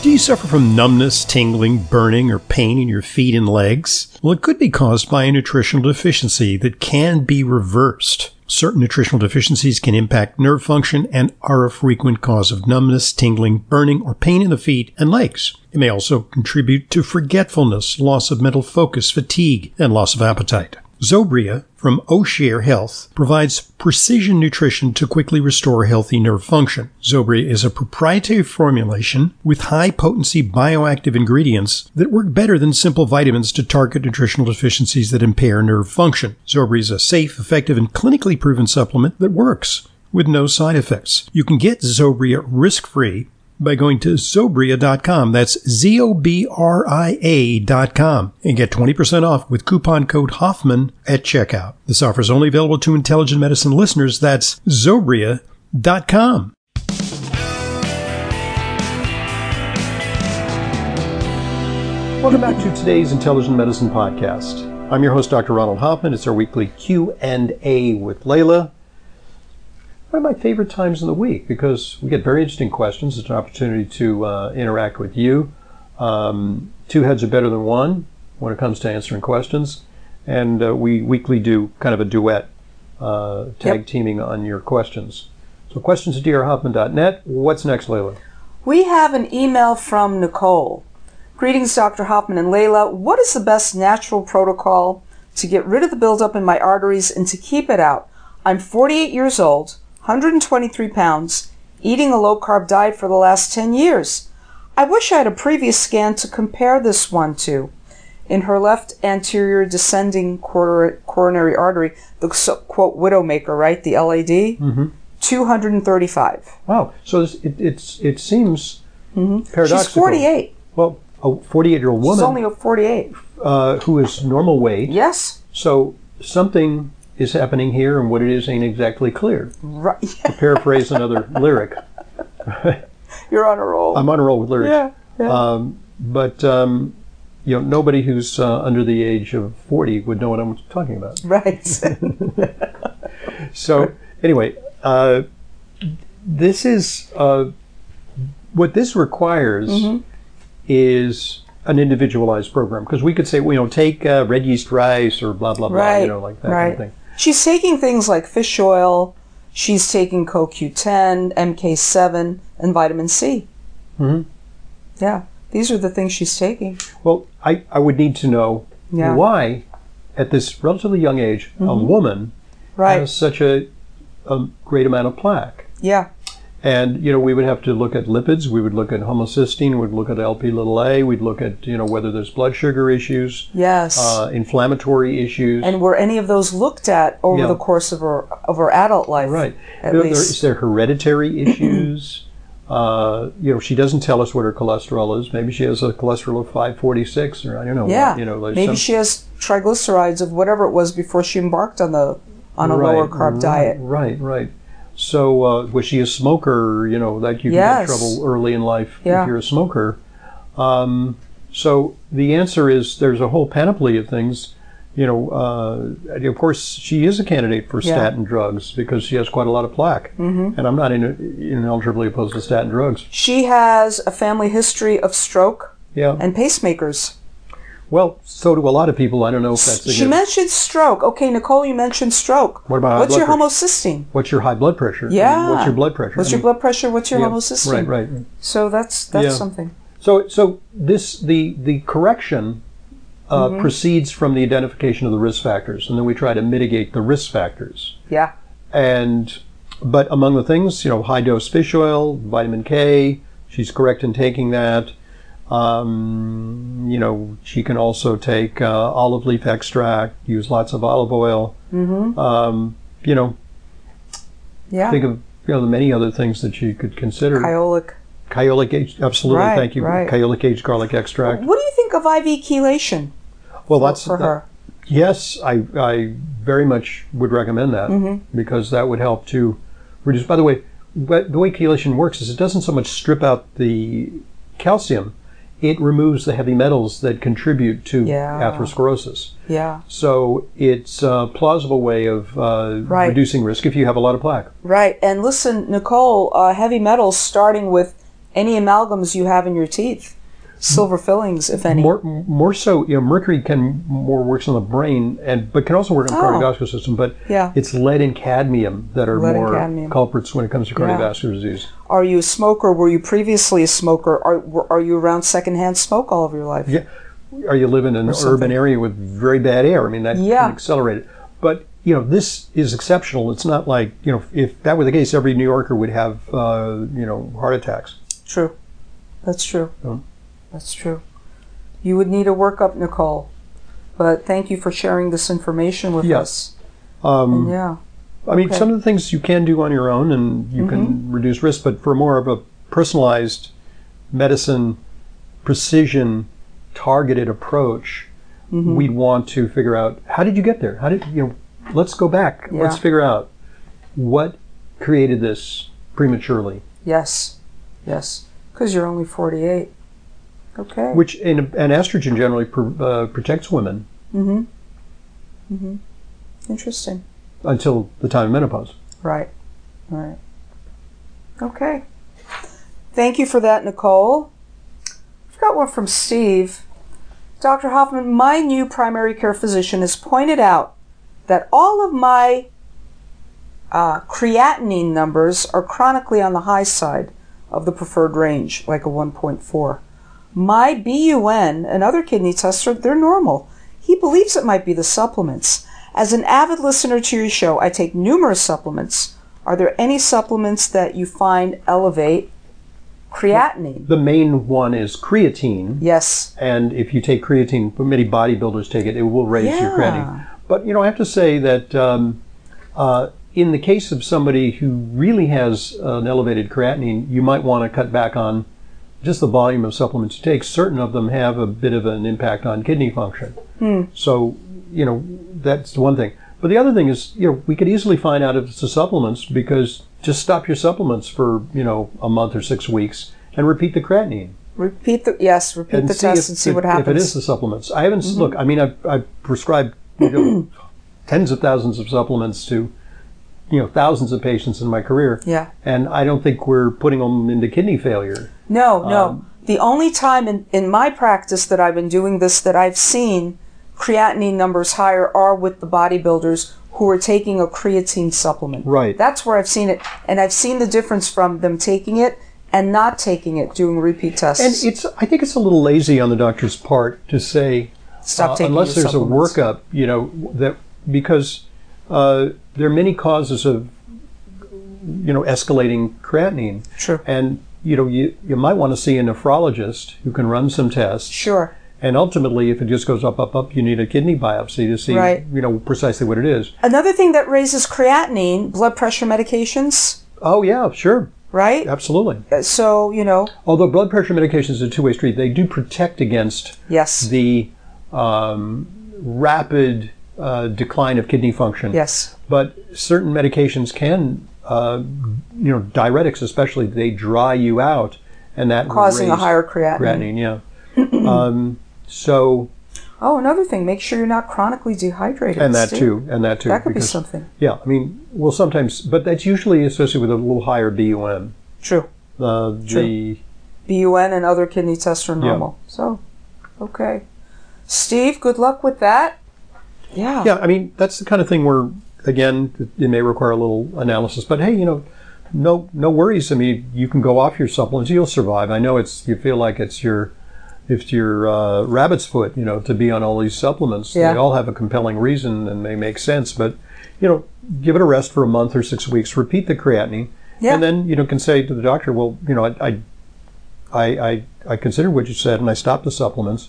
Do you suffer from numbness, tingling, burning, or pain in your feet and legs? Well, it could be caused by a nutritional deficiency that can be reversed. Certain nutritional deficiencies can impact nerve function and are a frequent cause of numbness, tingling, burning, or pain in the feet and legs. It may also contribute to forgetfulness, loss of mental focus, fatigue, and loss of appetite. Zobria from O'Share Health provides precision nutrition to quickly restore healthy nerve function. Zobria is a proprietary formulation with high potency bioactive ingredients that work better than simple vitamins to target nutritional deficiencies that impair nerve function. Zobria is a safe, effective, and clinically proven supplement that works with no side effects. You can get Zobria risk free by going to Zobria.com. That's Z O B R I A.com and get 20% off with coupon code Hoffman at checkout. This offer is only available to intelligent medicine listeners. That's Zobria.com. Welcome back to today's Intelligent Medicine podcast. I'm your host, Dr. Ronald Hoffman. It's our weekly Q&A with Leyla one of my favorite times in the week because we get very interesting questions. It's an opportunity to uh, interact with you. Um, two heads are better than one when it comes to answering questions, and uh, we weekly do kind of a duet, uh, tag yep. teaming on your questions. So, questions at drhoffman.net. What's next, Leyla? We have an email from Nicole. Greetings, Dr. Hoffman and Leyla. What is the best natural protocol to get rid of the buildup in my arteries and to keep it out? I'm 48 years old. 123 pounds, eating a low carb diet for the last 10 years. I wish I had a previous scan to compare this one to. In her left anterior descending coronary artery, the so, quote widowmaker, right? The LAD, mm-hmm. 235. Wow. So it, it's, it seems mm-hmm. paradoxical. She's 48. Well, a 48 year old woman. She's only a 48. Uh, who is normal weight. Yes. So something is happening here and what it is ain't exactly clear. Right. to paraphrase another lyric. You're on a roll. I'm on a roll with lyrics. Yeah. yeah. Um, but um, you know, nobody who's uh, under the age of 40 would know what I'm talking about. Right. so anyway, uh, this is uh, what this requires mm-hmm. is an individualized program because we could say, well, you know, take uh, red yeast rice or blah blah blah, right. you know, like that right. kind of thing. She's taking things like fish oil, she's taking CoQ10, MK7, and vitamin C. Mm-hmm. Yeah, these are the things she's taking. Well, I, I would need to know yeah. why, at this relatively young age, mm-hmm. a woman right. has such a, a great amount of plaque. Yeah. And you know, we would have to look at lipids. We would look at homocysteine. We'd look at LP little a. We'd look at you know whether there's blood sugar issues. Yes. Uh, inflammatory issues. And were any of those looked at over yeah. the course of her of her adult life? Right. At there, least. There, is there hereditary issues? Uh, you know, she doesn't tell us what her cholesterol is. Maybe she has a cholesterol of 546, or I don't know. Yeah. What, you know, maybe some... she has triglycerides of whatever it was before she embarked on the on a right, lower carb right, diet. Right, right. So, uh, was she a smoker? You know, that you yes. can trouble early in life yeah. if you're a smoker. Um, so the answer is there's a whole panoply of things. You know, uh, of course, she is a candidate for yeah. statin drugs because she has quite a lot of plaque, mm-hmm. and I'm not in, opposed to statin drugs. She has a family history of stroke yeah. and pacemakers. Well, so do a lot of people. I don't know if that's. She mentioned stroke. Okay, Nicole, you mentioned stroke. What about what's your pressure? homocysteine? What's your high blood pressure? Yeah. What's your blood pressure? What's I your mean, blood pressure? What's your yeah, homocysteine? Right, right. So that's that's yeah. something. So so this the the correction uh, mm-hmm. proceeds from the identification of the risk factors, and then we try to mitigate the risk factors. Yeah. And but among the things, you know, high dose fish oil, vitamin K. She's correct in taking that. Um, you know, she can also take uh, olive leaf extract, use lots of olive oil. Mm-hmm. Um, you know, yeah. think of you know the many other things that she could consider. Kyolic. Kyolic aged, absolutely. Right, thank you. Right. Kyolic aged garlic extract. What do you think of IV chelation? Well, that's for her. yes, I I very much would recommend that mm-hmm. because that would help to reduce. By the way, the way chelation works is it doesn't so much strip out the calcium it removes the heavy metals that contribute to yeah. atherosclerosis. Yeah. So it's a plausible way of uh, right. reducing risk if you have a lot of plaque. Right. And listen, Nicole, uh, heavy metals starting with any amalgams you have in your teeth, silver fillings, if any. More, more so, you know, mercury can more works on the brain, and but can also work on the Oh. cardiovascular system. But Yeah. it's lead and cadmium that are Lead more culprits when it comes to cardiovascular disease. Are you a smoker? Were you previously a smoker? Are are you around secondhand smoke all of your life? Yeah. Are you living in an urban area with very bad air? I mean, that Yeah. can accelerate it. But you know, this is exceptional. It's not like you know, if that were the case, every New Yorker would have uh, you know heart attacks. True. That's true. That's true. You would need a workup, Nicole. But thank you for sharing this information with Yes. us. Um, Yeah. I mean, Okay. some of the things you can do on your own, and you can reduce risk. But for more of a personalized medicine, precision, targeted approach, we'd want to figure out how did you get there? How did you know? Let's go back. Yeah. Let's figure out what created this prematurely. Yes. Yes. Because you're only 48. Okay. Which and, and estrogen generally pr- uh, protects women Mm-hmm. Mm-hmm. Interesting. until the time of menopause. Right. Right. Okay. Thank you for that, Nicole. I've got one from Steve. Dr. Hoffman, my new primary care physician has pointed out that all of my uh, creatinine numbers are chronically on the high side of the preferred range, like a 1.4. My BUN and other kidney tests are they're normal. He believes it might be the supplements. As an avid listener to your show, I take numerous supplements. Are there any supplements that you find elevate creatinine? The main one is creatine. Yes. And if you take creatine, many bodybuilders take it, it will raise your Yeah. creatinine. But you know, I have to say that um, uh, in the case of somebody who really has an elevated creatinine, you might want to cut back on just the volume of supplements you take. Certain of them have a bit of an impact on kidney function. Hmm. So you know, that's the one thing. But the other thing is, you know, we could easily find out if it's the supplements because just stop your supplements for you know a month or six weeks and repeat the creatinine Repeat the yes. Repeat the test if, and see if- what happens. If it is the supplements, I haven't. Look, I mean, I've, I've prescribed you know, tens of thousands of supplements to you know thousands of patients in my career, yeah. and I don't think we're putting them into kidney failure. No, no. Um, the only time in, in my practice that I've been doing this that I've seen creatinine numbers higher are with the bodybuilders who are taking a creatine supplement. Right. That's where I've seen it. And I've seen the difference from them taking it and not taking it, doing repeat tests. And it's, I think it's a little lazy on the doctor's part to say, Stop uh, taking unless there's a workup, you know, that because uh, there are many causes of, you know, escalating creatinine, Sure. and you know, you you might want to see a nephrologist who can run some tests. Sure. And ultimately, if it just goes up, up, up, you need a kidney biopsy to see, Right. you know, precisely what it is. Another thing that raises creatinine, blood pressure medications, Oh yeah, sure, right? absolutely. So, you know, Although blood pressure medications are a two-way street, they do protect against yes. the um, rapid uh, decline of kidney function. yes. But certain medications can, uh, you know, diuretics especially, they dry you out, and that Causing a higher creatinine. creatinine. Yeah. um, so, Oh, another thing, make sure you're not chronically dehydrated. and that too, and that too. That could be something. Yeah, I mean, well, sometimes, but that's usually associated with a little higher BUN. True. Uh, the BUN and other kidney tests are normal. So, okay. Steve, good luck with that. Yeah. yeah, I mean, that's the kind of thing where, again, it- may require a little analysis, but hey, you know, no, no worries. I mean, you can go off your supplements, you'll survive. I know it's you feel like it's your, it's your uh, rabbit's foot, you know, to be on all these supplements. Yeah. They all have a compelling reason and they make sense, but you know, give it a rest for a month or six weeks. Repeat the creatinine, Yeah. and then you know can say to the doctor, well, you know, I, I, I, I, I considered what you said and I stopped the supplements.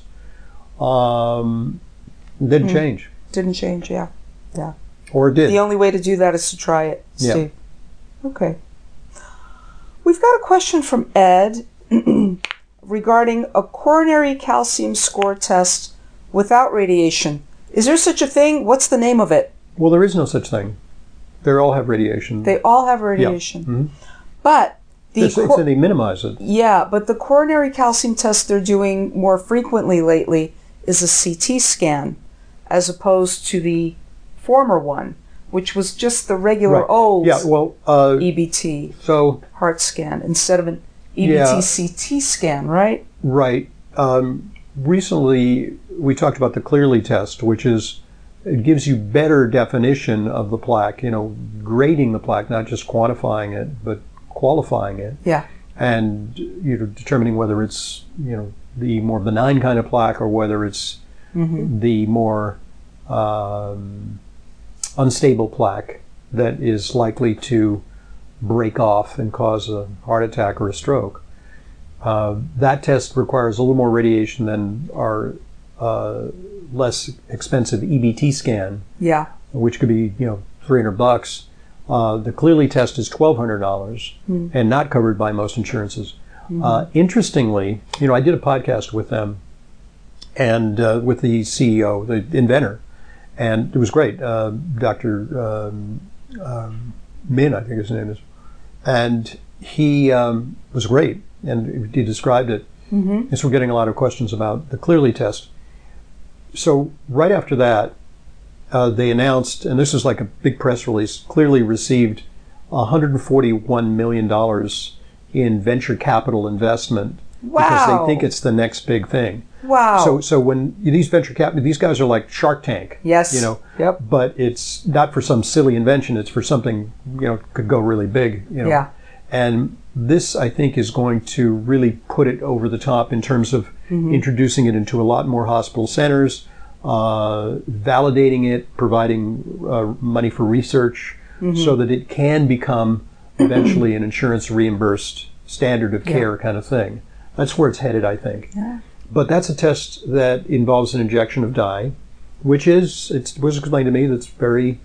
Um, didn't Hmm. change, Didn't change, Yeah, yeah. Or did. The only way to do that is to try it, Yeah. Okay. We've got a question from Ed regarding a coronary calcium score test without radiation. Is there such a thing? What's the name of it? Well, there is no such thing. They all have radiation. They all have radiation. Mhm. But the cor- they minimize it. Yeah, but the coronary calcium test they're doing more frequently lately is a CT scan as opposed to the former one, which was just the regular Right. old Yeah. Well, uh, EBT so heart scan instead of an E Yeah. EBT-CT scan, right? Right. Um, recently, we talked about the Cleerly test, which is it gives you better definition of the plaque. You know, grading the plaque, not just quantifying it, but qualifying it, Yeah. and you know, determining whether it's you know the more benign kind of plaque or whether it's hmm the more um, unstable plaque that is likely to break off and cause a heart attack or a stroke. Uh, that test requires a little more radiation than our uh, less expensive EBT scan, Yeah. which could be you know 300 bucks. Uh, the Cleerly test is $1,200 Hmm. and not covered by most insurances. Uh, interestingly, you know, I did a podcast with them and uh, with the CEO, the inventor, and it was great. Uh, Dr. Um, um, Min, I think his name is, and he um, was great, and he described it. hmm And so we're getting a lot of questions about the Cleerly test. So right after that, uh, they announced, and this is like a big press release, Cleerly received 141 million dollars in venture capital investment because they think it's the next big thing. Wow. So, so when these venture capital, these guys are like Shark Tank. yes. You know, Yep. but it's not for some silly invention. It's for something you know could go really big. You know, Yeah. and this I think is going to really put it over the top in terms of Mm-hmm. introducing it into a lot more hospital centers, uh, validating it, providing uh, money for research, Mm-hmm. so that it can become eventually an insurance reimbursed standard of Yeah. care kind of thing. That's where it's headed, I think. Yeah. But that's a test that involves an injection of dye, which is it was explained to me that's very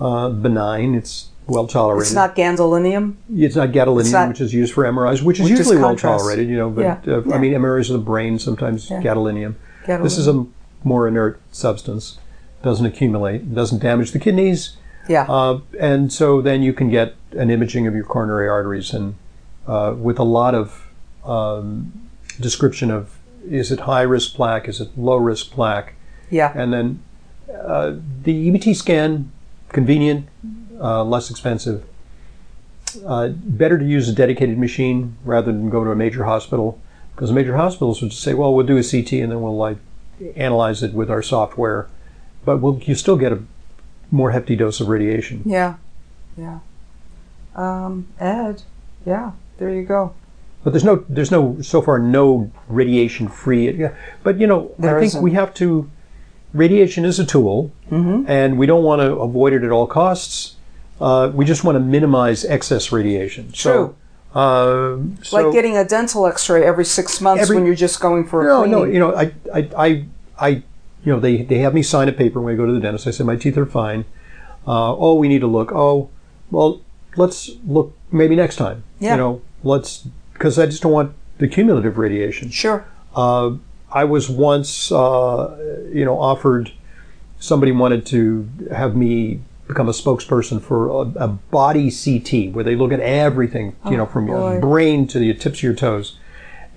uh, benign. It's well tolerated. It's not gadolinium. It's not gadolinium, It's not- which is used for MRIs, which is Which is usually well tolerated, you know. But Yeah. uh, Yeah. I mean, MRIs of the brain sometimes Yeah. gadolinium. gadolinium. This is a more inert substance, doesn't accumulate, doesn't damage the kidneys, yeah. uh, and so then you can get an imaging of your coronary arteries and uh, with a lot of um, description of is it high risk plaque, is it low risk plaque, yeah. and then uh, the EBT scan, convenient, uh, less expensive. Uh, better to use a dedicated machine rather than go to a major hospital because major hospitals would just say, "Well, we'll do a CT and then we'll like analyze it with our software," but we'll, you still get a more hefty dose of radiation. Yeah. Yeah. Um, Ed. Yeah. There you go. But there's no, there's no, so far, no radiation free. Yeah. But you know, There I think isn't. we have to. Radiation is a tool, Mm-hmm. and we don't want to avoid it at all costs. Uh, we just want to minimize excess radiation. True. So, uh, so like getting a dental X-ray every six months Every- when you're just going for a no, cleaning. no, you know, I, I, I, I, you know, they, they have me sign a paper when I go to the dentist. I say my teeth are fine. Uh, oh, we need to look. Oh, well, let's look maybe next time. Yeah. You know, let's because I just don't want the cumulative radiation. Sure. Uh, I was once, uh, you know, offered. Somebody wanted to have me become a spokesperson for a, a body CT, where they look at everything, you know, from your brain to the tips of your toes.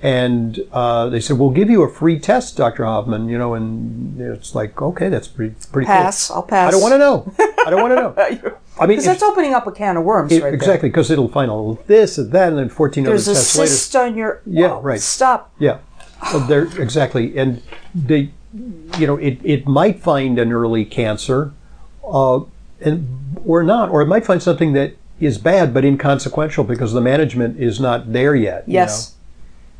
And uh, they said, "We'll give you a free test, Dr. Hoffman." You know, and it's like, okay, that's pretty pretty Pass. I'll pass. I don't want to know. I don't want to know. I mean, Because that's opening up a can of worms, it- right exactly, because it'll find all this and that, and then fourteen there. There's other tests later. There's a cyst on your. Yeah, Whoa, right. Stop. Yeah, well, there exactly, and they, you know, it, it might find an early cancer, uh, and or not, or it might find something that is bad but inconsequential because the management is not there yet. you Yes.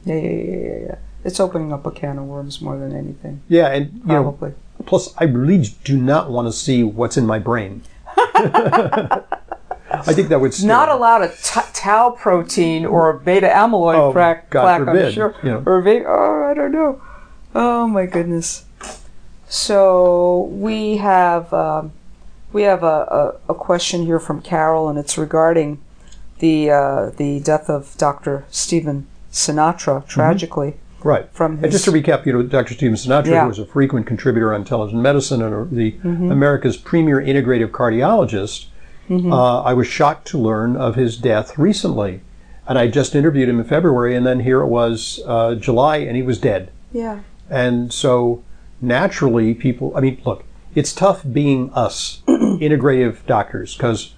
Yeah, yeah, yeah, yeah, yeah. It's opening up a can of worms more than anything. Yeah, and you know, plus I really do not want to see what's in my brain. I think that would scare Not me. a lot tau protein or a beta amyloid Oh, plaque, God plaque I'm forbid, sure. you know. Or beta, oh, I don't know. Oh my goodness. So we have um, we have a, a, a question here from Carol, and it's regarding the uh, the death of Dr. Stephen Sinatra, tragically Right. from And just to recap, you know, Dr. Stephen Sinatra, Yeah. was a frequent contributor on Intelligent Medicine and uh, the Mm-hmm. America's premier integrative cardiologist, Mm-hmm. uh, I was shocked to learn of his death recently. And I just interviewed him in February, and then here it was uh, July, and he was dead. yeah, And so naturally, people, I mean, look, it's tough being us, integrative doctors, because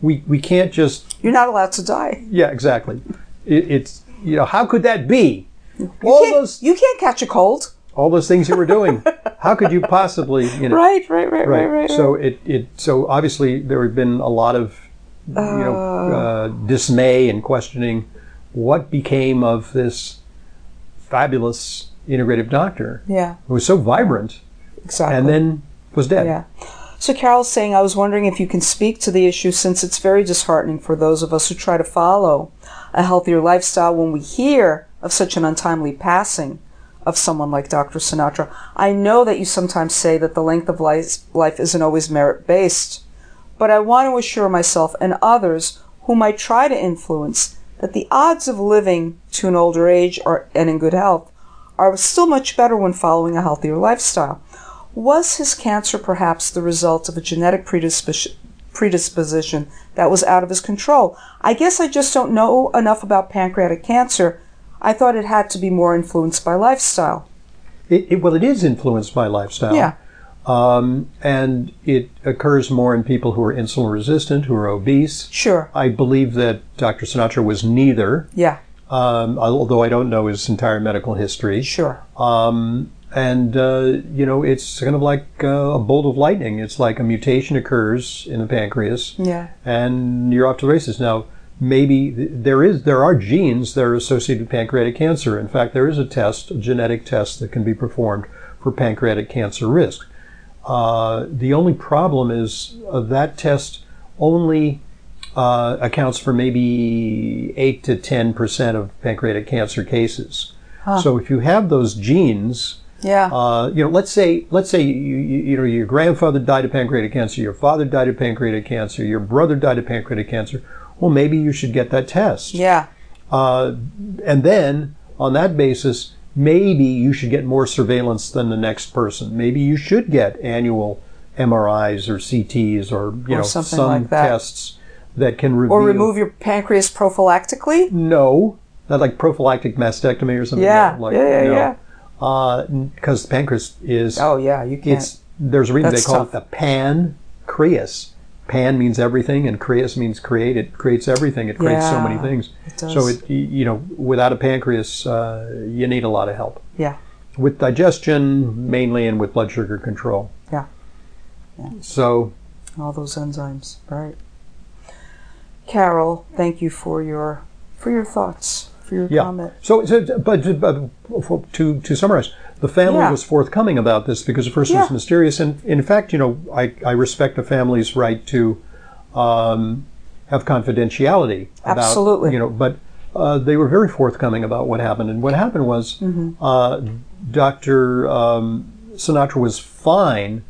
we, we can't just you're not allowed to die. yeah, exactly. It, it's you know, how could that be? You All those, you can't catch a cold. all those things you were doing. how could you possibly, you know? Right, right, right, right, Right. So it, it so obviously there had been a lot of you know uh, dismay and questioning what became of this fabulous integrative doctor yeah, who was so vibrant exactly. and then was dead. Yeah. So Carol's saying, I was wondering if you can speak to the issue since it's very disheartening for those of us who try to follow a healthier lifestyle when we hear of such an untimely passing of someone like Dr. Sinatra. I know that you sometimes say that the length of life, life isn't always merit based, but I want to assure myself and others whom I try to influence that the odds of living to an older age are, and in good health are still much better when following a healthier lifestyle. Was his cancer perhaps the result of a genetic predisposition, predisposition that was out of his control? I guess I just don't know enough about pancreatic cancer. I thought it had to be more influenced by lifestyle. It, it, well, it is influenced by lifestyle. Yeah. Um, and it occurs more in people who are insulin resistant, who are obese. Sure. I believe that Dr. Sinatra was neither, Yeah. um, although I don't know his entire medical history. Sure. Um, and, uh, you know, it's kind of like uh, a bolt of lightning. It's like a mutation occurs in the pancreas, Yeah. and you're off to the races. Now, maybe th- there is there are genes that are associated with pancreatic cancer. In fact, there is a test, a genetic test that can be performed for pancreatic cancer risk. Uh, the only problem is uh, that test only uh, accounts for maybe 8 to 10 percent of pancreatic cancer cases. So if you have those genes, Yeah. uh, you know, let's say let's say you, you, you know your grandfather died of pancreatic cancer, your father died of pancreatic cancer, your brother died of pancreatic cancer. Well, maybe you should get that test. yeah. Uh, and then on that basis, maybe you should get more surveillance than the next person. Maybe you should get annual MRIs or CTs or you Or know something some like that. tests that can reveal. Or remove your pancreas prophylactically? No, not like prophylactic mastectomy or something. Yeah. Like, yeah, yeah, no. yeah. Because the pancreas is Oh, yeah. You can't. it's there's a reason That's they call tough. it the pancreas. Pan means everything, and creas means create. It creates everything. It creates so many things. it does. So it you know without a pancreas, uh, you need a lot of help yeah. with digestion mainly, and with blood sugar control. Yeah. Yeah. So all those enzymes right carol thank you for your for your thoughts for your yeah. comment So, so but, but to to summarize, the family Yeah. was forthcoming about this because the first Yeah. was mysterious, and in fact, you know, I, I respect a family's right to um, have confidentiality. About, Absolutely. You know, but uh, they were very forthcoming about what happened, and what happened was Mm-hmm. uh, Dr. Um, Sinatra was fine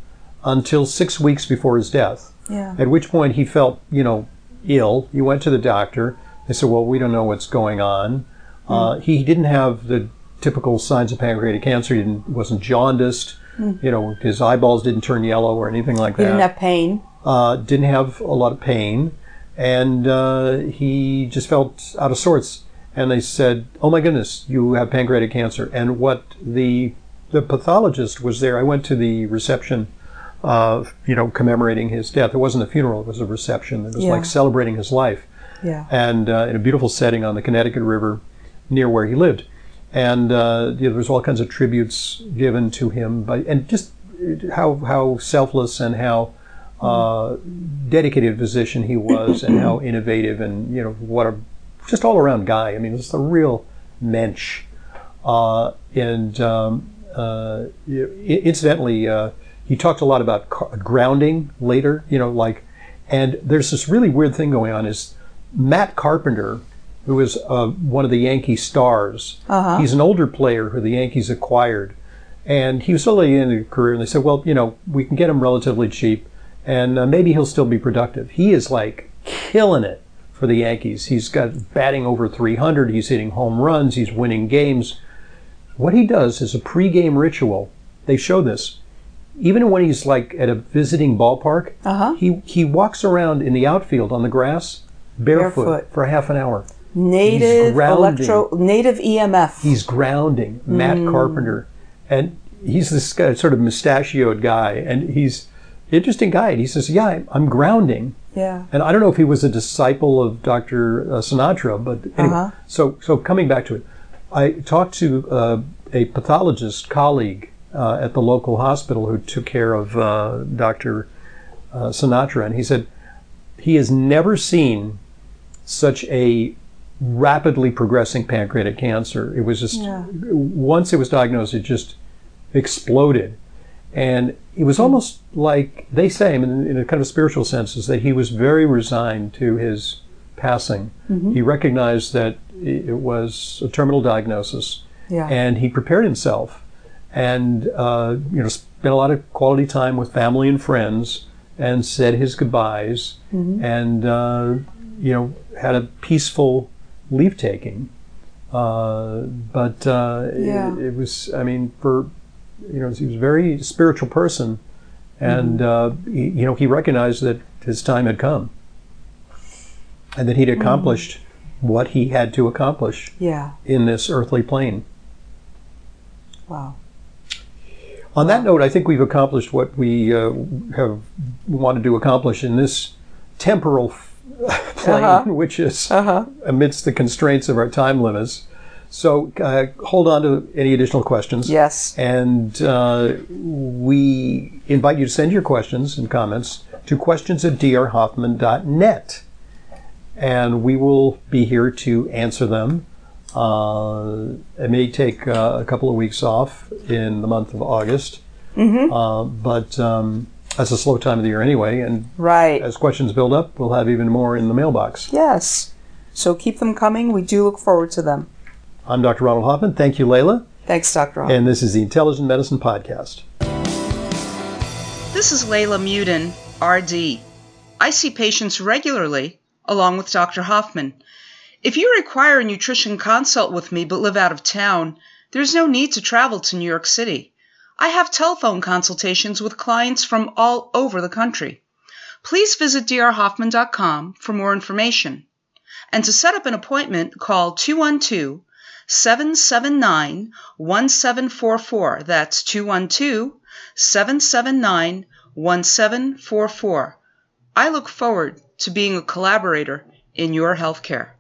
until six weeks before his death. yeah At which point he felt, you know, ill. He went to the doctor. They said, "Well, we don't know what's going on." Uh, he didn't have the typical signs of pancreatic cancer. He didn't, wasn't jaundiced. You know, his eyeballs didn't turn yellow or anything like that. he didn't have pain uh, didn't have a lot of pain, and uh, he just felt out of sorts. And they said, "Oh my goodness, you have pancreatic cancer." And what the the pathologist was there. I went to the reception, uh, you know, commemorating his death. It wasn't a funeral; it was a reception. It was Yeah. like celebrating his life, yeah and uh, in a beautiful setting on the Connecticut River, near where he lived. And uh, you know, there was all kinds of tributes given to him, by, and just how how selfless and how uh, dedicated physician he was, and how innovative, and you know what a just all around guy. I mean, just a real mensch. Uh, and um, uh, incidentally, uh, he talked a lot about car- grounding later. You know, like, and there's this really weird thing going on. Is Matt Carpenter, who is uh, one of the Yankee stars, Uh-huh. he's an older player who the Yankees acquired, and he was still in his career. And they said, well, you know, we can get him relatively cheap, and uh, maybe he'll still be productive. He is like killing it for the Yankees. He's got batting over 300. He's hitting home runs. He's winning games. What he does is a pregame ritual. They show this. Even when he's like at a visiting ballpark, Uh-huh. he he walks around in the outfield on the grass barefoot, Barefoot. for half an hour. Native electro native emf He's grounding Matt Hmm. Carpenter, and he's this guy, sort of mustachioed guy, and he's interesting guy. And he says, "Yeah, I'm- grounding Yeah. And I don't know if he was a disciple of Dr. Sinatra, but anyway. Uh-huh. So, so coming back to it, I talked to uh, a pathologist colleague uh, at the local hospital who took care of uh, Dr. Uh, Sinatra, and he said he has never seen such a rapidly progressing pancreatic cancer. It was just Yeah. once it was diagnosed, it just exploded, and it was almost like they say, in, in a kind of spiritual sense, is that he was very resigned to his passing. He recognized that it was a terminal diagnosis, Yeah. and he prepared himself, and uh, you know spent a lot of quality time with family and friends, and said his goodbyes, and uh, you know had a peaceful leave taking. Uh, but uh, Yeah. it, it was, I mean, for you know, he was a very spiritual person, and uh, he, you know he recognized that his time had come, and that he'd accomplished what he had to accomplish yeah. in this earthly plane. Wow. On that note, I think we've accomplished what we uh, have wanted to accomplish in this temporal plane, Uh-huh. which is Uh huh. amidst the constraints of our time limits. So uh, hold on to any additional questions. Yes. And uh, we invite you to send your questions and comments to questions at drhoffman.net. And we will be here to answer them. Uh, it may take uh, a couple of weeks off in the month of August, uh, but um, that's a slow time of the year anyway. And Right. as questions build up, we'll have even more in the mailbox. Yes. So keep them coming. We do look forward to them. I'm Dr. Ronald Hoffman. Thank you, Leyla. Thanks, Dr. Hall. And this is the Intelligent Medicine Podcast. This is Leyla Muedin, RD. I see patients regularly, along with Dr. Hoffman. If you require a nutrition consult with me but live out of town, there's no need to travel to New York City. I have telephone consultations with clients from all over the country. Please visit drhoffman.com for more information. And to set up an appointment, call 212 779 1744. That's 212 779 1744. I look forward to being a collaborator in your healthcare.